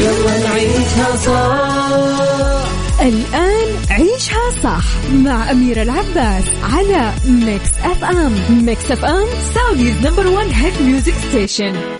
يلا نعيشها الآن عيشها صح مع أميرة العباس على Mix FM Mix FM Saudi's number one hit music station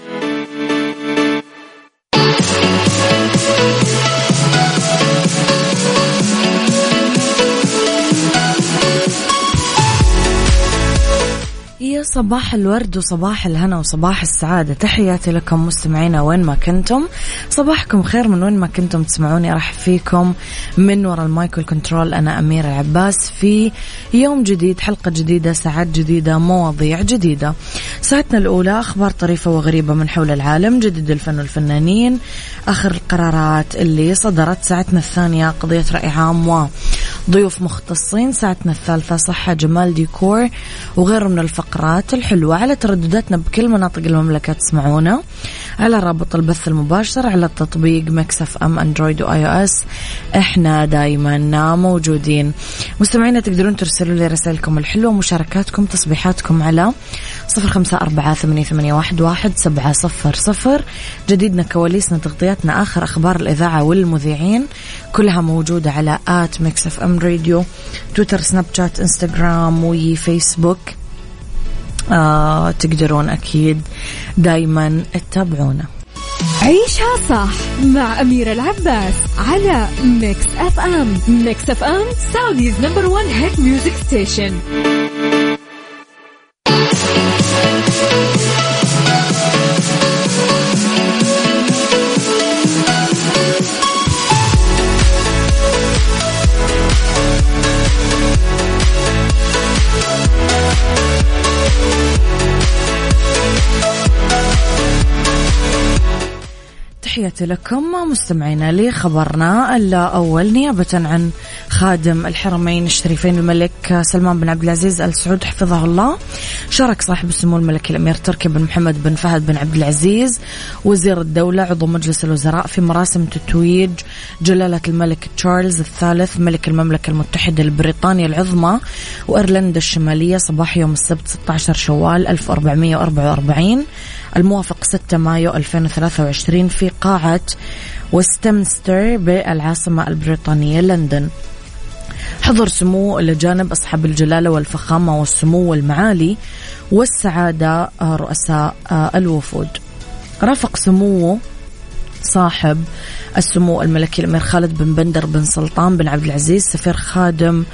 صباح الورد وصباح الهنا وصباح السعادة. تحياتي لكم مستمعينا وين ما كنتم. صباحكم خير من وين ما كنتم تسمعوني. راح فيكم من وراء ال mic وال control أنا أميرة العباس في يوم جديد حلقة جديدة ساعات جديدة مواضيع جديدة. ساعتنا الأولى أخبار طريفة وغريبة من حول العالم جديد الفن والفنانين آخر القرارات اللي صدرت. ساعتنا الثانية قضية رأي عام وضيوف مختصين. ساعتنا الثالثة صحة جمال ديكور وغيره من الفقرات. الفقرات الحلوة على تردداتنا بكل مناطق المملكة تسمعونا. على رابط البث المباشر على التطبيق Mix FM Android و iOS. إحنا دايما موجودين. مستمعينا تقدرون ترسلوا لي رسائلكم الحلوة ومشاركاتكم تصبيحاتكم على صفر خمسة أربعة ثمانية, واحد سبعة صفر صفر. جديدنا كواليسنا تغطياتنا آخر أخبار الإذاعة والمذيعين. كلها موجودة على at Mix FM Radio تويتر سناب شات إنستغرام وفيسبوك آه تقدرون أكيد دايما تتابعونا. عيشها صح مع أميرة العباس على Mix FM Mix FM Saudi's number one hit music station تحياتي لكم مستمعينا لخبرنا الأول نيابة عن خادم الحرمين الشريفين الملك سلمان بن عبد العزيز آل سعود حفظه الله. شارك صاحب السمو الملكي الأمير تركي بن محمد بن فهد بن عبد العزيز. وزير الدولة عضو مجلس الوزراء في مراسم تتويج جلالة الملك تشارلز الثالث ملك المملكة المتحدة البريطانية العظمى وإيرلندا الشمالية صباح يوم السبت 16 شوال 1444 الموافق 6 مايو 2023 في قاعة وستمستر بالعاصمة البريطانية لندن حضر سمو لجانب أصحاب الجلالة والفخامة والسمو والمعالي والسعادة رؤساء الوفود رافق سموه صاحب السمو الملكي الأمير خالد بن بندر بن سلطان بن عبد العزيز سفير خادم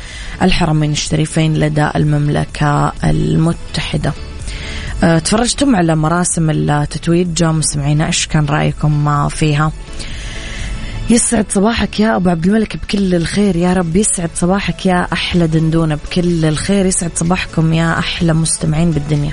الحرمين الشريفين لدى المملكة المتحدة. أه، تفرجتم على مراسم التتويج مستمعينا إيش كان رأيكم فيها؟ يسعد صباحك يا أبو عبد الملك بكل الخير يا رب يسعد صباحك يا أحلى دندونة بكل الخير يسعد صباحكم يا أحلى مستمعين بالدنيا.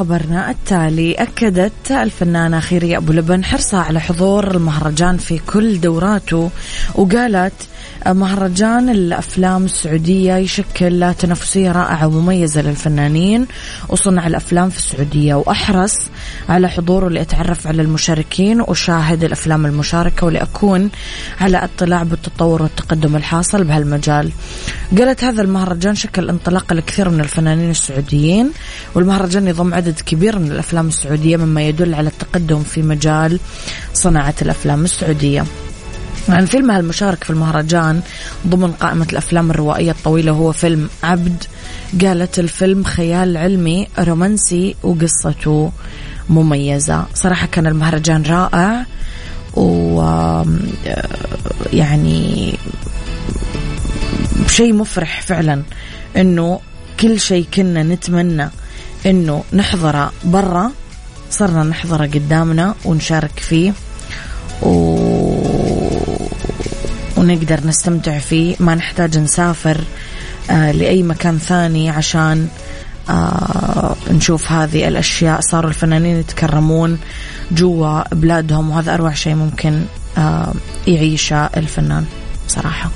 لخبرنا التالي. أكدت الفنانة خيرية أبو لبن حرصها على حضور المهرجان في كل دوراته وقالت مهرجان الأفلام السعودية يشكل تنافسية رائعة ومميزة للفنانين وصنع الأفلام في السعودية وأحرص على حضوره لأتعرف على المشاركين وأشاهد الأفلام المشاركة ولأكون على اطلاع بالتطور والتقدم الحاصل بهالمجال. قالت هذا المهرجان شكل انطلاقة لكثير من الفنانين السعوديين والمهرجان يضم عدد كبير من الأفلام السعودية مما يدل على التقدم في مجال صناعة الأفلام السعودية. عن فيلمها المشارك في المهرجان ضمن قائمة الأفلام الروائية الطويلة هو فيلم عبد. قالت الفيلم خيال علمي رومانسي وقصته مميزة. صراحة كان المهرجان رائع و يعني شيء مفرح فعلا إنه كل شيء كنا نتمنى إنه نحضره برا. صرنا نحضره قدامنا ونشارك فيه و... ونقدر نستمتع فيه. ما نحتاج نسافر آه لأي مكان ثاني عشان آه نشوف هذه الأشياء. صاروا الفنانين يتكرمون جوا بلادهم وهذا أروع شيء ممكن آه يعيشه الفنان صراحة.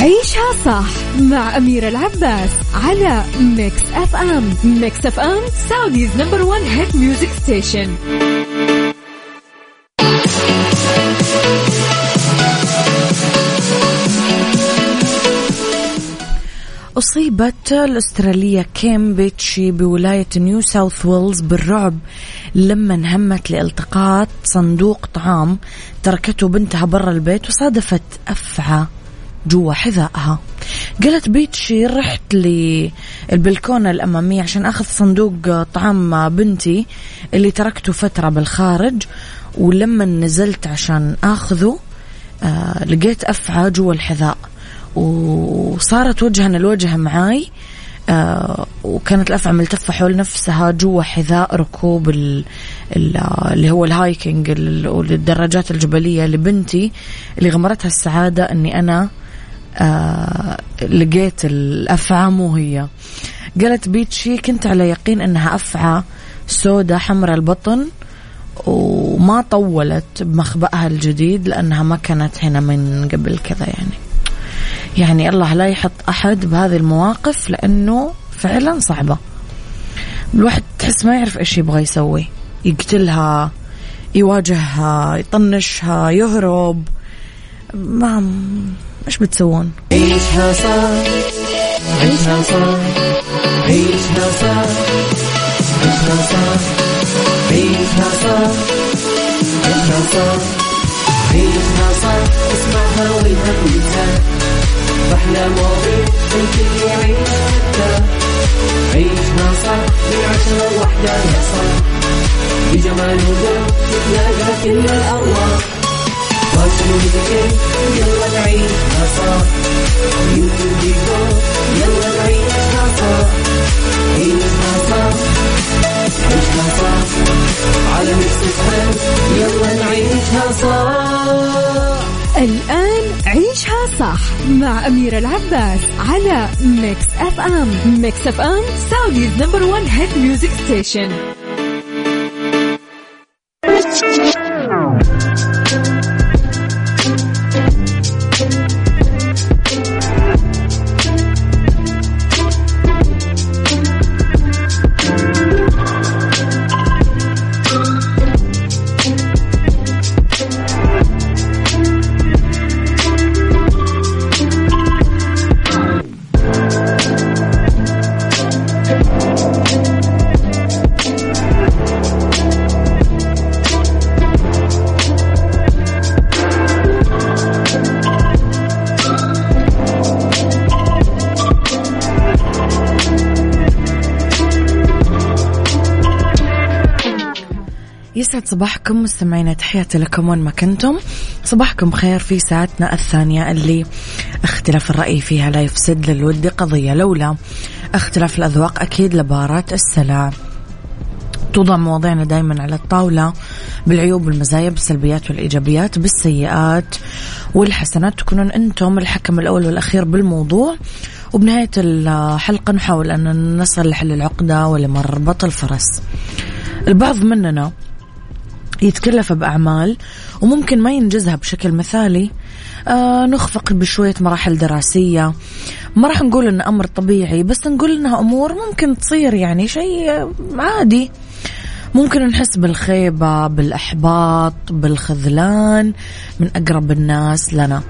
عيشها صح مع أميرة العباس على Mix FM Mix FM Saudi's number one hit music station أصيبت الأسترالية كيم بيتشي بولاية نيو ساوث ويلز بالرعب لما انهمت لالتقاط صندوق طعام تركته بنتها برا البيت وصادفت أفعى. جوا حذائها. قالت بيتشي رحت للبلكونة الأمامية عشان أخذ صندوق طعام بنتي اللي تركته فترة بالخارج ولما نزلت عشان أخذه آه لقيت أفعى جوا الحذاء وصارت وجها لوجه معاي آه وكانت الأفعى ملتفة حول نفسها جوا حذاء ركوب اللي هو الهايكنج والدراجات الجبلية لبنتي اللي غمرتها السعادة أني أنا آه لقيت الأفعى مو هي. قالت بيتشي كنت على يقين أنها أفعى سودة حمراء البطن وما طولت بمخبأها الجديد لأنها ما كانت هنا من قبل كذا يعني. يعني الله لا يحط أحد بهذه المواقف لأنه فعلا صعبة. الواحد تحس ما يعرف إيش يبغى يسوي. يقتلها يواجهها يطنشها يهرب. ما إيش بتسوون؟ عيشها صح عيشها صح عيشها صح عيشها صح عيشها صح عيشها صح عيشها صح اسمعها والهم ينزاح أحلى مواضيع الكل يعيش حتى عيشها صح من عشرة لوحدة يا صاح بجمال وذوق تتلاقى كل الأرواح يلا نعيشها صح يلا نعيشها صح الآن عيشها صح مع أميرة العباس على Mix FM Mix FM Saudi's number one hit music station صباحكم مستمعينا تحياتي لكم وين ما كنتم. صباحكم خير في ساعتنا الثانية اللي اختلاف الرأي فيها لا يفسد للود قضية لولا. اختلاف الأذواق أكيد لبارة السلع. توضع مواضيعنا دائما على الطاولة بالعيوب والمزايا بالسلبيات والإيجابيات بالسيئات والحسنات. تكونون أنتم الحكم الأول والأخير بالموضوع. وبنهاية الحلقة نحاول أن نصل لحل العقدة ولمربط الفرس. البعض مننا يتكلف بأعمال وممكن ما ينجزها بشكل مثالي. آه نخفق بشوية مراحل دراسية. ما راح نقول إنه أمر طبيعي بس نقول إنها أمور ممكن تصير يعني شيء عادي. ممكن نحس بالخيبة بالإحباط بالخذلان من أقرب الناس لنا.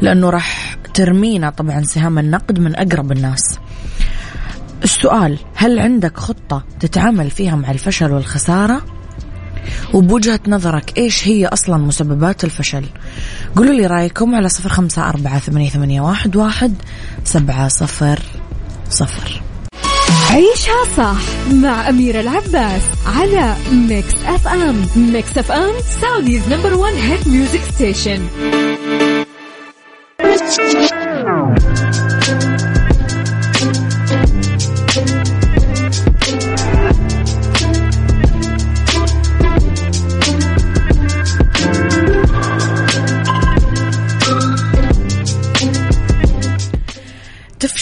لأنه راح ترمينا طبعا سهام النقد من أقرب الناس. السؤال هل عندك خطة تتعامل فيها مع الفشل والخسارة؟ وبوجهة نظرك إيش هي أصلا مسببات الفشل؟ قولوا لي رأيكم على صفر خمسة أربعة ثمانية, ثمانية واحد, واحد سبعة صفر صفر. عيشها صح مع أميرة العباس على Mix FM Mix FM Saudi's number one hit music station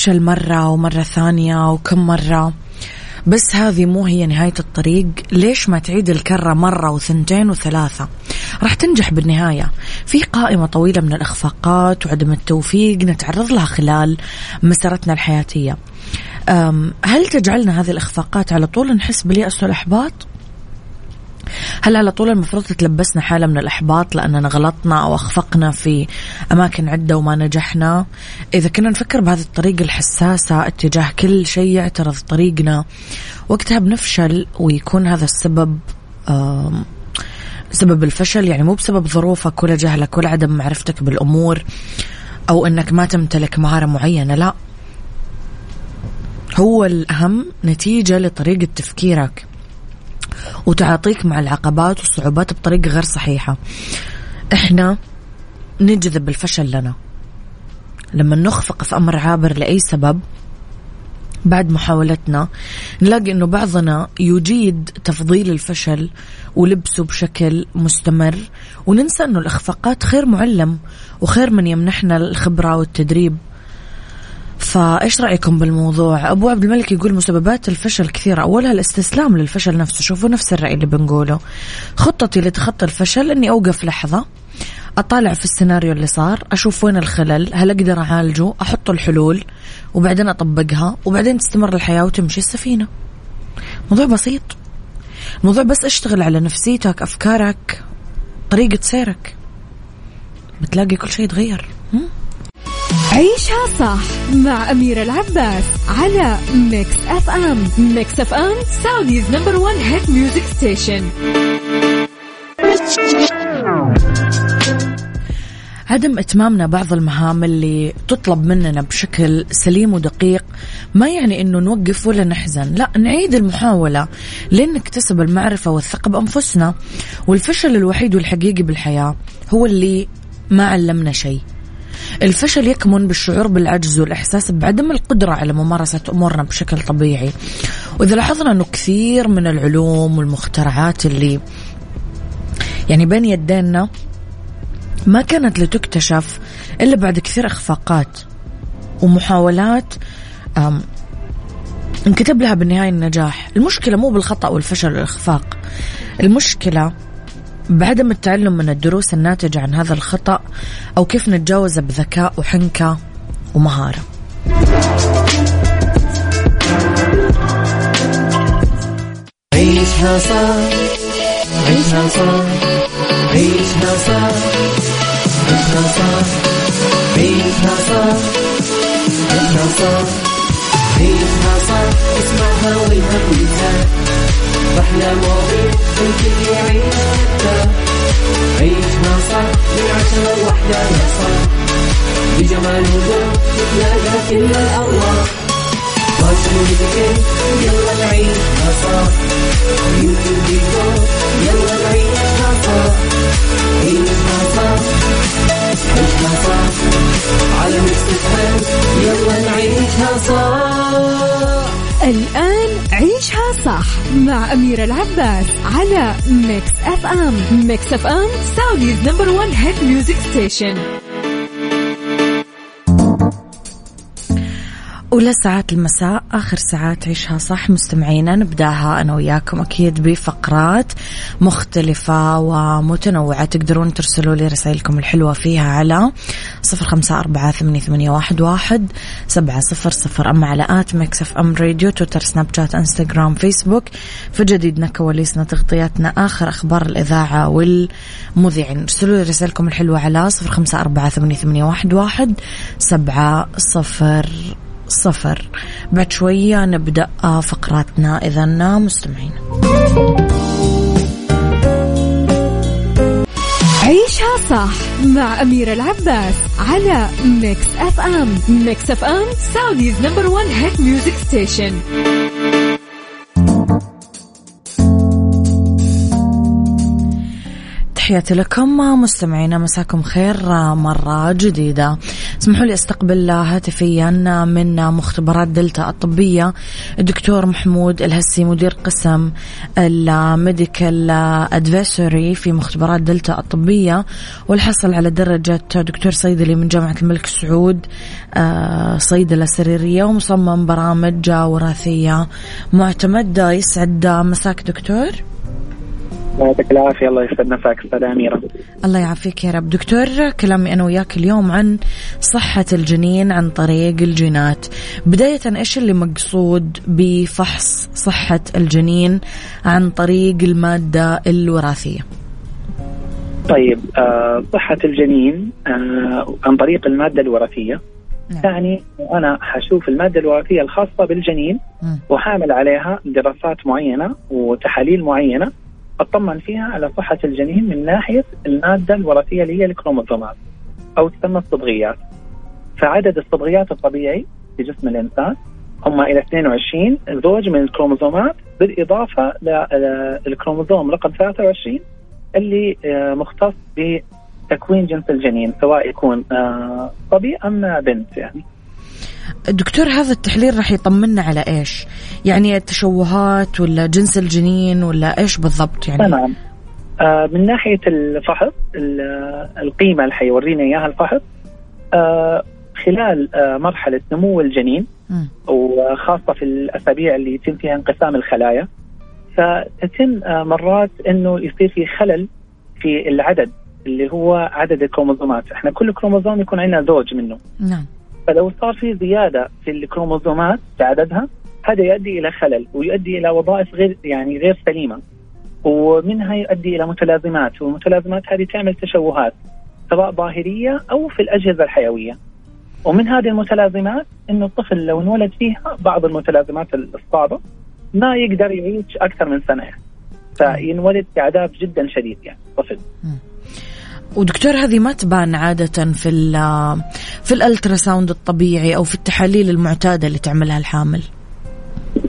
تفشل مرة ومرة ثانية وكم مرة. بس هذه مو هي نهاية الطريق. ليش ما تعيد الكرة مرة وثنتين وثلاثة؟ راح تنجح بالنهاية. في قائمة طويلة من الإخفاقات وعدم التوفيق نتعرض لها خلال مسيرتنا الحياتية. هل تجعلنا هذه الإخفاقات على طول نحس باليأس والإحباط؟ هل على طول المفروض تلبسنا حالة من الإحباط لأننا غلطنا أو أخفقنا في أماكن عدة وما نجحنا. إذا كنا نفكر بهذه الطريقة الحساسة اتجاه كل شيء يعترض طريقنا وقتها بنفشل ويكون هذا السبب سبب الفشل. يعني مو بسبب ظروفك ولا جهلك ولا عدم معرفتك بالأمور أو أنك ما تمتلك مهارة معينة لا. هو الأهم نتيجة لطريقة تفكيرك. وتعاطيك مع العقبات والصعوبات بطريقة غير صحيحة. إحنا نجذب الفشل لنا. لما نخفق في أمر عابر لأي سبب بعد محاولتنا نلاقي إنه بعضنا يجيد تفضيل الفشل ولبسه بشكل مستمر وننسى إنه الإخفاقات خير معلم وخير من يمنحنا الخبرة والتدريب. فايش رأيكم بالموضوع؟ أبو عبد الملك يقول مسببات الفشل كثيرة. اولها الاستسلام للفشل نفسه. شوفوا نفس الرأي اللي بنقوله. خطتي لتخطي الفشل إني أوقف لحظة أطالع في السيناريو اللي صار أشوف وين الخلل هل أقدر أعالجه أحط الحلول وبعدين أطبقها وبعدين تستمر الحياة وتمشي السفينة. موضوع بسيط. الموضوع بس اشتغل على نفسيتك أفكارك طريقة سيرك. بتلاقي كل شيء يتغير. عيشها صح مع أميرة العباس على Mix FM Mix FM Saudi's number one hit music station عدم إتمامنا بعض المهام اللي تطلب مننا بشكل سليم ودقيق ما يعني أنه نوقف ولا نحزن. لا نعيد المحاولة لين نكتسب المعرفة والثقة بأنفسنا والفشل الوحيد والحقيقي بالحياة هو اللي ما علمنا شيء. الفشل يكمن بالشعور بالعجز والإحساس بعدم القدرة على ممارسة أمورنا بشكل طبيعي. وإذا لاحظنا أنه كثير من العلوم والمخترعات اللي يعني بين يدينا ما كانت لتكتشف إلا بعد كثير إخفاقات ومحاولات انكتب لها بالنهاية النجاح. المشكلة مو بالخطأ والفشل والإخفاق. المشكلة بعدم التعلم من الدروس الناتجة عن هذا الخطأ أو كيف نتجاوزه بذكاء وحنكة ومهارة. عيشها صح عيشها صح عيشها صح عيشها صح عيشها صح عيشها صح عيشها اسمعها والهم ينزاح أحلى مواضيع الكل يعيشها عيشها صح من عشرة لوحدة صح بجمال وذوق تتلاقى كل الأرواح fashion واتيكيت يلا نعيشها صح beauty وديكور يلا نعيشها صح عيشها صح عيشها صح على Mix يلا نعيشها صح الآن صح مع أميرة العباس على Mix FM Mix FM Saudi's number one hit music station أولى ساعات المساء آخر ساعات عيشها صح. مستمعينا نبدأها أنا وياكم أكيد بفقرات مختلفة ومتنوعة تقدرون ترسلوا لي رسائلكم الحلوة فيها على صفر خمسة أربعة ثمانية واحد واحد سبعة صفر صفر. أما على at Mix FM Radio تويتر سناب شات إنستغرام فيسبوك في جديدنا كواليسنا تغطياتنا آخر أخبار الإذاعة والمذيعين. ارسلوا لي رسائلكم الحلوة على صفر خمسة أربعة ثمانية واحد واحد سبعة صفر. صفر. بعد شوية نبدأ فقراتنا. إذا مستمعين. عيشها صح مع أميرة العباس على ميكس أف أم ميكس أف أم Saudi's number one hit music station تحياتي لكم مستمعينا مساكم خير مرة جديدة. اسمحوا لي أستقبل هاتفيا من مختبرات دلتا الطبية الدكتور محمود الهسي مدير قسم ال medical أدفيسوري في مختبرات دلتا الطبية والحصل على درجة دكتور صيدلي من جامعة الملك سعود آه، صيدلة سريرية ومصمم برامج وراثية معتمد يسعد مساك دكتور. يعطيك العافية الله يسعد نفسك أستاذ أميرة. الله يعافيك يا رب. دكتور كلامي أنا وياك اليوم عن صحة الجنين عن طريق الجينات. بداية إيش اللي مقصود بفحص صحة الجنين عن طريق المادة الوراثية؟ طيب آه صحة الجنين آه عن طريق المادة الوراثية. نعم. يعني أنا حشوف المادة الوراثية الخاصة بالجنين وحامل عليها دراسات معينة وتحاليل معينة. أطمن فيها على صحة الجنين من ناحية المادة الوراثية اللي هي الكروموسومات أو تسمى الصبغيات. فعدد الصبغيات الطبيعي في جسم الإنسان هم إلى 22 زوج من الكروموسومات بالإضافة للكروموسوم رقم 23 اللي آه، مختص بتكوين جنس الجنين سواء يكون آه، صبي أم بنت يعني. دكتور هذا التحليل راح يطمنا على إيش؟ يعني التشوهات ولا جنس الجنين ولا إيش بالضبط يعني؟ تمام آه من ناحية الفحص القيمة اللي حيورينا إياها الفحص آه خلال آه مرحلة نمو الجنين م. وخاصة في الأسابيع اللي يتم فيها انقسام الخلايا فتتم آه مرات إنه يصير في خلل في العدد اللي هو عدد الكروموزومات، إحنا كل كروموزوم يكون عندنا زوج منه. نعم. فلو صار في زيادة في الكروموزومات في عددها هذا يؤدي إلى خلل ويؤدي إلى وظائف غير يعني غير سليمة. ومنها يؤدي إلى متلازمات والمتلازمات هذه تعمل تشوهات سواء ظاهرية أو في الأجهزة الحيوية. ومن هذه المتلازمات إنه الطفل لو انولد فيها بعض المتلازمات الصعبة ما يقدر يعيش أكثر من سنة. يعني. فينولد بعذاب جدا شديد يعني طفل. ودكتور هذه ما تبان عادة في في ال ultrasound الطبيعي أو في التحاليل المعتادة اللي تعملها الحامل.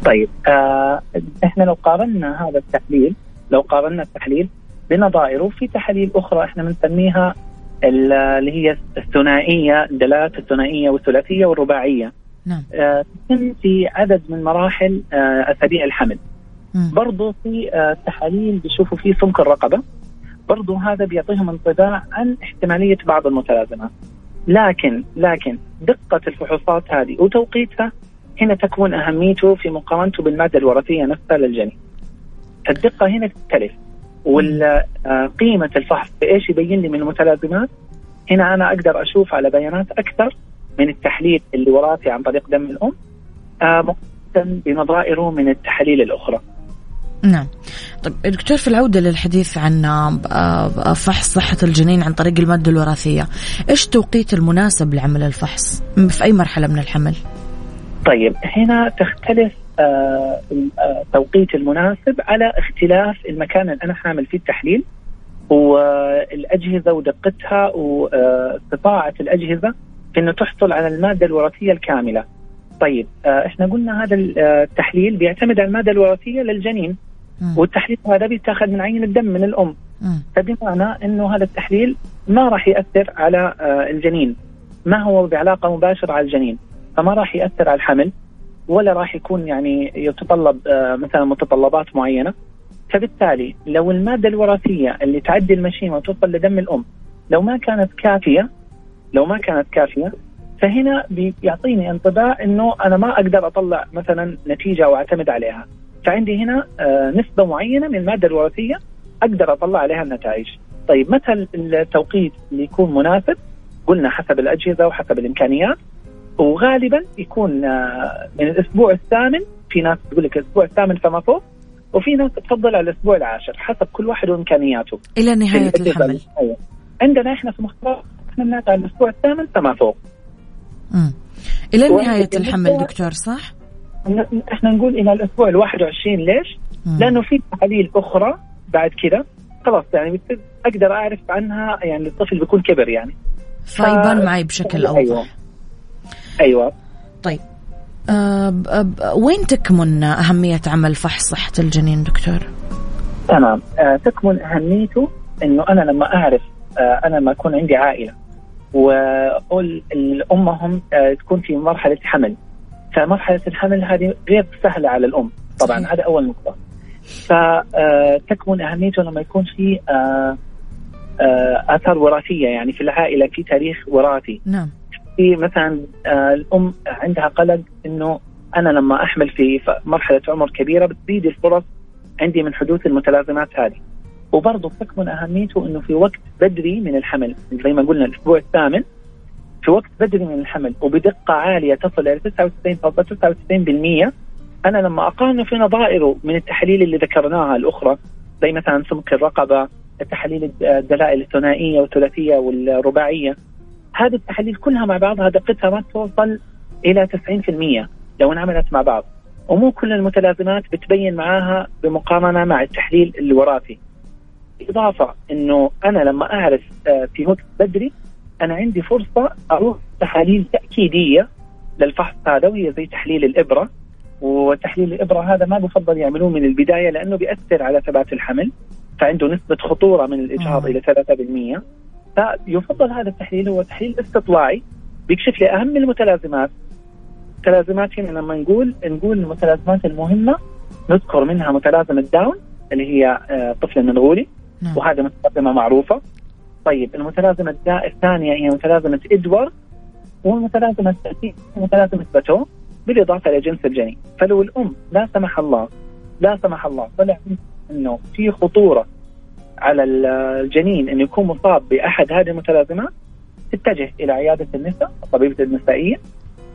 طيب آه إحنا لو قارنا هذا التحليل لو قارنا التحليل بنظائره في تحاليل أخرى إحنا بنسميها اللي هي الثنائية الدلالات الثنائية والثلاثية والرباعية. نعم. آه في عدد من مراحل آه أسابيع الحمل. برضو في آه تحاليل بيشوفوا فيه سمك الرقبة برضو هذا بيعطيهم انطباع عن احتمالية بعض المتلازمات. لكن لكن دقة الفحوصات هذه وتوقيتها هنا تكون أهميته في مقارنته بالمادة الوراثية نفسها للجنين. الدقة هنا تختلف وقيمه الفحص بإيش يبين لي من المتلازمات هنا أنا أقدر أشوف على بيانات أكثر من التحليل اللي وراثي عن طريق دم الأم آه، مقارنة بنظائره من التحاليل الأخرى. نعم. طيب دكتور في العودة للحديث عن آه، آه، فحص صحة الجنين عن طريق المادة الوراثية إيش التوقيت المناسب لعمل الفحص؟ في أي مرحلة من الحمل؟ طيب هنا تختلف التوقيت المناسب على اختلاف المكان اللي أنا حامل فيه التحليل والأجهزة ودقتها واستطاعة الأجهزة في أنه تحصل على المادة الوراثية الكاملة. طيب إحنا قلنا هذا التحليل بيعتمد على المادة الوراثية للجنين. والتحليل هذا بيتاخذ من عين الدم من الأم. فبمعنى إنه هذا التحليل ما راح يأثر على آه، الجنين. ما هو بعلاقة مباشرة على الجنين؟ فما راح يأثر على الحمل ولا راح يكون يعني يتطلب آه، مثلا متطلبات معينة. فبالتالي لو المادة الوراثية اللي تعدي المشيمه وتوصل لدم الأم لو ما كانت كافية لو ما كانت كافية فهنا بيعطيني انطباع إنه أنا ما أقدر أطلع مثلا نتيجة وأعتمد عليها. فعندي هنا آه، نسبة معينة من المادة الوراثية أقدر أطلع عليها النتائج طيب متى التوقيت اللي يكون مناسب قلنا حسب الأجهزة وحسب الإمكانيات وغالبا يكون آه، من الأسبوع الثامن في ناس تقول لك الأسبوع الثامن فما فوق وفي ناس تفضل على الأسبوع العاشر حسب كل واحد وإمكانياته إلى نهاية الحمل. عندنا إحنا في مختار إحنا بنعطي على الأسبوع الثامن فما فوق مم. إلى نهاية الحمل دكتور صح؟ إحنا نقول إلى الأسبوع ال 21 ليش؟ مم. لأنه في تحاليل أخرى بعد كذا خلاص يعني أقدر أعرف عنها يعني الطفل بيكون كبر يعني. فيبان معي بشكل أوضح. أيوه. أيوه طيب. أه أه وين تكمن أهمية عمل فحص صحة الجنين دكتور؟ تمام. أه تكمن أهميته إنه أنا لما أعرف أه أنا لما أكون عندي عائلة والأمهم أه تكون في مرحلة حمل. فمرحلة الحمل هذه غير سهلة على الأم. طبعا هذا أول نقطة. فتكمن أهميته لما يكون في أه أه آثار وراثية يعني في العائلة في تاريخ وراثي. نعم. في مثلا آه، الأم عندها قلق إنه أنا لما أحمل في مرحلة عمر كبيرة بتزيد الفرص عندي من حدوث المتلازمات هذه. وبرضه تكمن أهميته إنه في وقت بدري من الحمل. زي ما قلنا الأسبوع الثامن في وقت بدري من الحمل وبدقة عالية تصل إلى 99.99% أنا لما اقارنه في نظائره من التحاليل اللي ذكرناها الأخرى زي مثلا سمك الرقبة التحاليل الدلائل الثنائية والثلاثية والرباعية هذه التحاليل كلها مع بعضها دقتها ما توصل إلى 90% لو انعملت مع بعض. ومو كل المتلازمات بتبين معاها بمقارنة مع التحليل الوراثي. إضافة إنه أنا لما أعرف آه، في وقت بدري أنا عندي فرصة أروح تحاليل تأكيدية للفحص هذا وهي زي تحليل الإبرة. وتحليل الإبرة هذا ما بفضل يعملوه من البداية لأنه بيأثر على ثبات الحمل. فعنده نسبة خطورة من الإجهاض إلى 3% فيفضل هذا التحليل هو تحليل استطلاعي بيكشف لي أهم المتلازمات. المتلازمات هنا لما نقول نقول المتلازمات المهمة نذكر منها متلازمة داون اللي هي آه، المنغولي. نعم. وهذا متلازمه معروفة. طيب المتلازمة الثانية هي متلازمة إدوارد والمتلازمة الثالثه متلازمة باتو بالإضافة إلى جنس الجنين. فلو الأم لا سمح الله لا سمح الله طلع أنه في خطورة على الجنين انه يكون مصاب بأحد هذه المتلازمات تتجه إلى عيادة النساء الطبيبه النسائية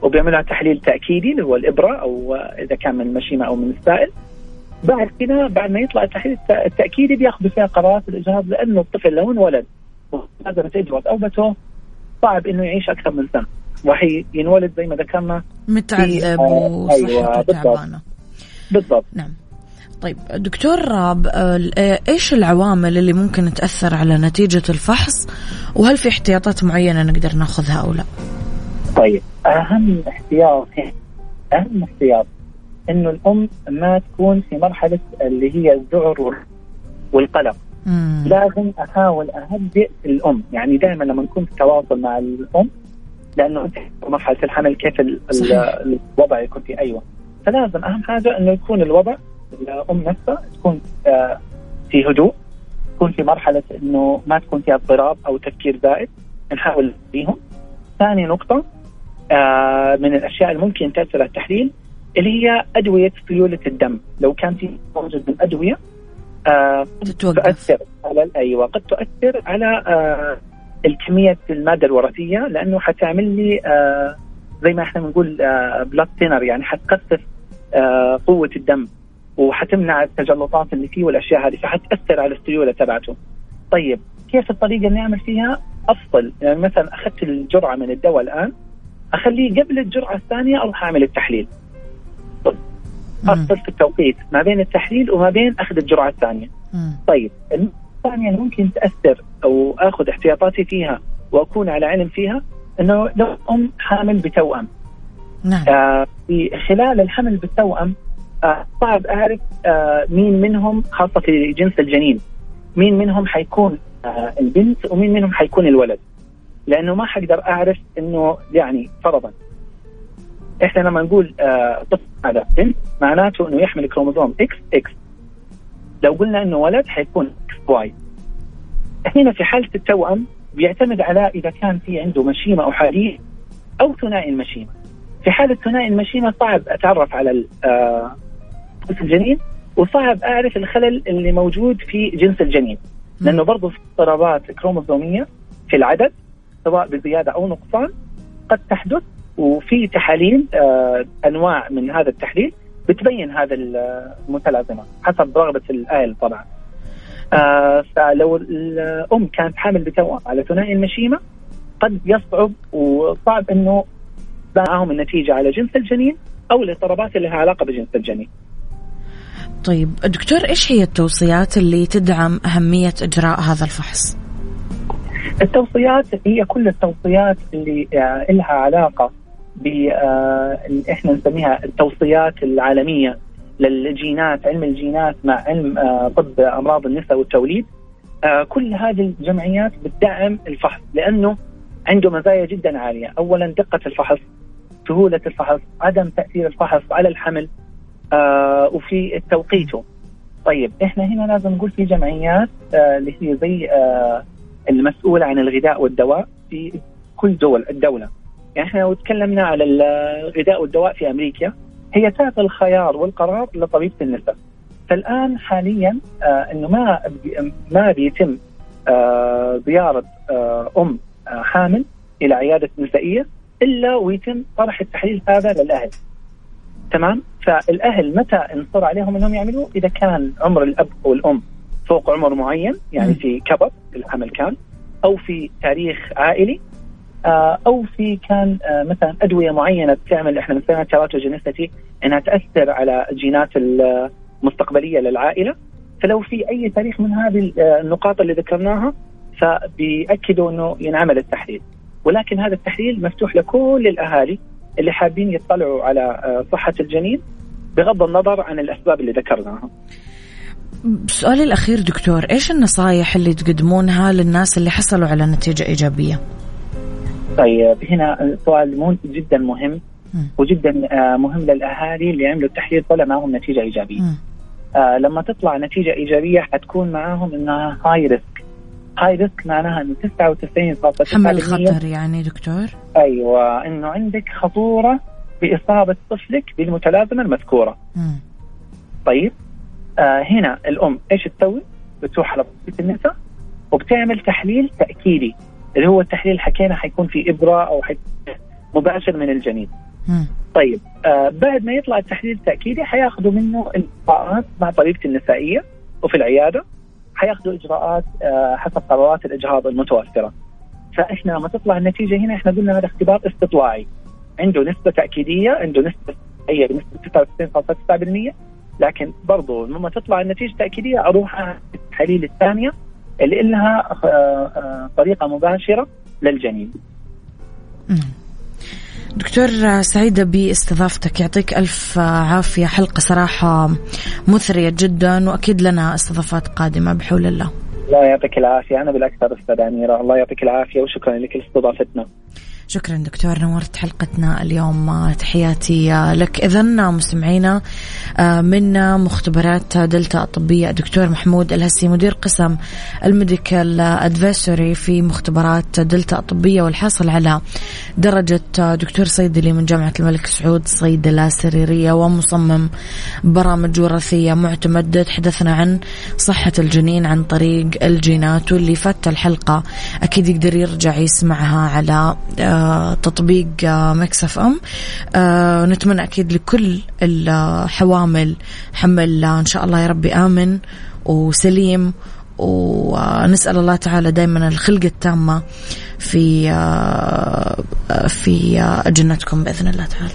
وبيعملها تحليل تأكيدي اللي هو الإبرة أو إذا كان من المشيمه أو من السائل. بعد كذا بعد ما يطلع التحليل التأكيدي بياخذوا فيها قرارات الإجهاض لأنه الطفل لو انولد ومتلازمه اجهاض أو بتو صعب إنه يعيش أكثر من سنة. وحي ينولد زي ما ذكرنا متعذب آه، وصحته أيوة تعبانة. بالضبط. نعم. طيب دكتور راب إيش العوامل اللي ممكن تأثر على نتيجة الفحص؟ وهل في احتياطات معينة نقدر ناخذها أو لا؟ طيب أهم احتياط أهم احتياط إنه الأم ما تكون في مرحلة اللي هي الذعر والقلق. مم. لازم أحاول أهدئ الأم. يعني دائما لما نكون في تواصل مع الأم لأنه أنت في مرحلة الحمل كيف الوضع يكون فيه أيوه فلازم أهم حاجة إنه يكون الوضع الأم نفسها تكون آه، في هدوء تكون في مرحلة إنه ما تكون فيها اضطراب أو تفكير زائد. نحاول فيهم ثاني نقطة آه، من الأشياء اللي ممكن تأثر على التحليل اللي هي أدوية سيوله الدم. لو كان في موجود من أدوية آه، تؤثر على أيوه قد تؤثر على الكمية المادة الوراثية لأنه حتعمل لي زي ما إحنا بنقول بلاد تينر يعني حتخفف قوة الدم وحتمنع التجلطات اللي فيه والأشياء هذه فحتأثر على السيولة تبعته. طيب كيف الطريقة اللي اعمل فيها؟ أفصل يعني مثلا أخذت الجرعة من الدواء الآن أخليه قبل الجرعة الثانية أروح أعمل التحليل. افصل في التوقيت ما بين التحليل وما بين أخذ الجرعة الثانية. طيب الثانية ممكن تأثر أو آخذ احتياطاتي فيها وأكون على علم فيها إنه لو أم حامل بتوأم. نعم. آه في خلال الحمل بالتوأم آه، صعب أعرف آه، مين منهم خاصة في جنس الجنين مين منهم حيكون آه، البنت ومين منهم حيكون الولد لأنه ما حقدر أعرف إنه يعني فرضا إحنا لما نقول طفل هذا بنت معناته إنه يحمل كروموزوم إكس إكس. لو قلنا إنه ولد حيكون XY. هنا في حالة التوأم بيعتمد على إذا كان في عنده مشيمة احاديه أو ثنائي المشيمة. في حالة ثنائي المشيمة صعب أتعرف على آه، الجنين وصعب أعرف الخلل اللي موجود في جنس الجنين. لأنه برضه في اضطرابات كروموزومية في العدد سواء بزيادة أو نقصان قد تحدث وفي تحاليل آه أنواع من هذا التحليل بتبين هذا المتلازمة حسب رغبة الاهل طبعا. آه فلو الأم كانت حامل بتوأم على ثنائي المشيمة قد يصعب وصعب إنه معهم النتيجة على جنس الجنين أو الاضطرابات اللي لها علاقة بجنس الجنين. طيب دكتور إيش هي التوصيات اللي تدعم أهمية إجراء هذا الفحص؟ التوصيات هي كل التوصيات اللي آه، لها علاقة إحنا نسميها التوصيات العالمية للجينات علم الجينات مع علم آه، طب أمراض النساء والتوليد كل هذه الجمعيات بتدعم الفحص لأنه عنده مزايا جدا عالية، اولا دقة الفحص، سهولة الفحص، عدم تأثير الفحص على الحمل آه وفي توقيته. طيب إحنا هنا لازم نقول في جمعيات آه اللي هي زي آه المسؤولة عن الغذاء والدواء في كل دول الدولة. يعني إحنا لو تكلمنا على الغذاء والدواء في أمريكا هي تعطي الخيار والقرار لطبيبه النساء. فالآن حاليا آه إنه ما ما بيتم آه زيارة آه أم آه حامل إلى عيادة نسائيه إلا ويتم طرح التحليل هذا للأهل. تمام؟ فالأهل متى انصر عليهم إنهم يعملوه؟ إذا كان عمر الأب والأم فوق عمر معين يعني في كبر الحمل كان أو في تاريخ عائلي أو في كان آه، مثلا أدوية معينة بتعمل إحنا بنسميها تيراتوجينيستي إنها تأثر على الجينات المستقبلية للعائلة. فلو في أي تاريخ من هذه آه، النقاط اللي ذكرناها فبيأكدوا إنه ينعمل التحليل. ولكن هذا التحليل مفتوح لكل الأهالي اللي حابين يطلعوا على صحة الجنين بغض النظر عن الأسباب اللي ذكرناها. سؤالي الأخير دكتور إيش النصائح اللي تقدمونها للناس اللي حصلوا على نتيجة إيجابية؟ طيب هنا سؤال جدا مهم وجدا آه، مهم للأهالي اللي عملوا التحليل طلع معهم نتيجة إيجابية. آه لما تطلع نتيجة إيجابية حتكون معاهم إنها high risk high risk معناها إنه 99.9% حمل خطر يعني دكتور؟ أيوة إنه عندك خطورة بإصابة طفلك بالمتلازمة المذكورة. مم. طيب آه هنا الأم إيش تسوي؟ بتروح على طبيب النساء وبتعمل تحليل تأكيدي. اللي هو التحليل اللي حكينا حيكون في إبرة أو مباشر من الجنين. طيب آه بعد ما يطلع التحليل التأكيدي حياخذوا منه الاجراءات مع طبيبة النسائية وفي العيادة حياخذوا إجراءات آه حسب قرارات الإجهاض المتوفرة. فإحنا لما تطلع النتيجة هنا إحنا قلنا هذا اختبار استطلاعي عنده نسبة تأكيدية عنده نسبة هي بنسبة 99.9% لكن برضو لما تطلع النتيجة التأكيدية أروح التحاليل الثانية اللي لها آه، آه، طريقة مباشرة للجنين. دكتور سعيدة باستضافتك يعطيك ألف عافية. حلقة صراحة مثرية جدا وأكيد لنا استضافات قادمة بحول الله. الله يعطيك العافية. أنا بالأكثر أستاذ أميرة. الله يعطيك العافية وشكرا لك لاستضافتنا. شكرا دكتور نورت حلقتنا اليوم تحياتي لك. إذا مستمعينا من مختبرات دلتا الطبية الدكتور محمود الهسي مدير قسم ال medical advisory في مختبرات دلتا الطبية والحاصل على درجة دكتور صيدلي من جامعة الملك سعود صيدلة سريرية ومصمم برامج وراثية معتمد. تحدثنا عن صحة الجنين عن طريق الجينات واللي فات الحلقة أكيد يقدر يرجع يسمعها على تطبيق ميكس اف ام آه، نتمنى أكيد لكل الحوامل حمل إن شاء الله يا ربي آمن وسليم ونسأل الله تعالى دائما الخلقة التامة في آه، في أجنتكم بإذن الله تعالى.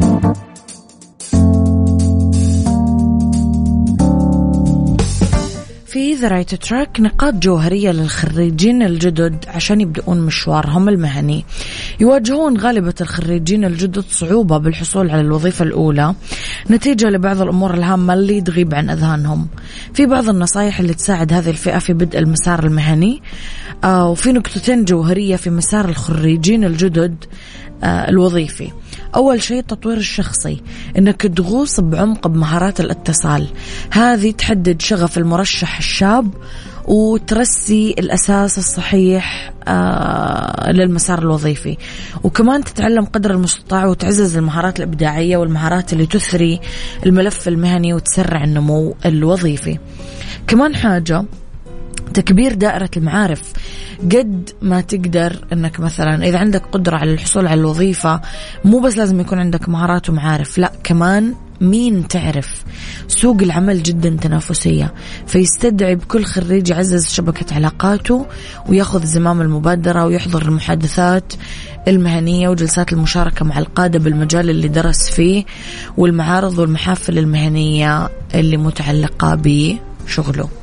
في the right track نقاط جوهرية للخريجين الجدد عشان يبدأون مشوارهم المهني. يواجهون غالبية الخريجين الجدد صعوبة بالحصول على الوظيفة الأولى. نتيجة لبعض الأمور الهامة اللي تغيب عن أذهانهم. في بعض النصائح اللي تساعد هذه الفئة في بدء المسار المهني. آه وفي نقطتين جوهرية في مسار الخريجين الجدد آه الوظيفي. أول شيء التطوير الشخصي إنك تغوص بعمق بمهارات الاتصال. هذه تحدد شغف المرشح الشاب وترسي الأساس الصحيح آه للمسار الوظيفي. وكمان تتعلم قدر المستطاع وتعزز المهارات الإبداعية والمهارات اللي تثري الملف المهني وتسرع النمو الوظيفي. كمان حاجة تكبير دائرة المعارف. قد ما تقدر إنك مثلا إذا عندك قدرة على الحصول على الوظيفة مو بس لازم يكون عندك مهارات ومعارف لا كمان مين تعرف؟ سوق العمل جدا تنافسية فيستدعي بكل خريج يعزز شبكة علاقاته ويأخذ زمام المبادرة ويحضر المحادثات المهنية وجلسات المشاركة مع القادة بالمجال اللي درس فيه والمعارض والمحافل المهنية اللي متعلقة بشغله.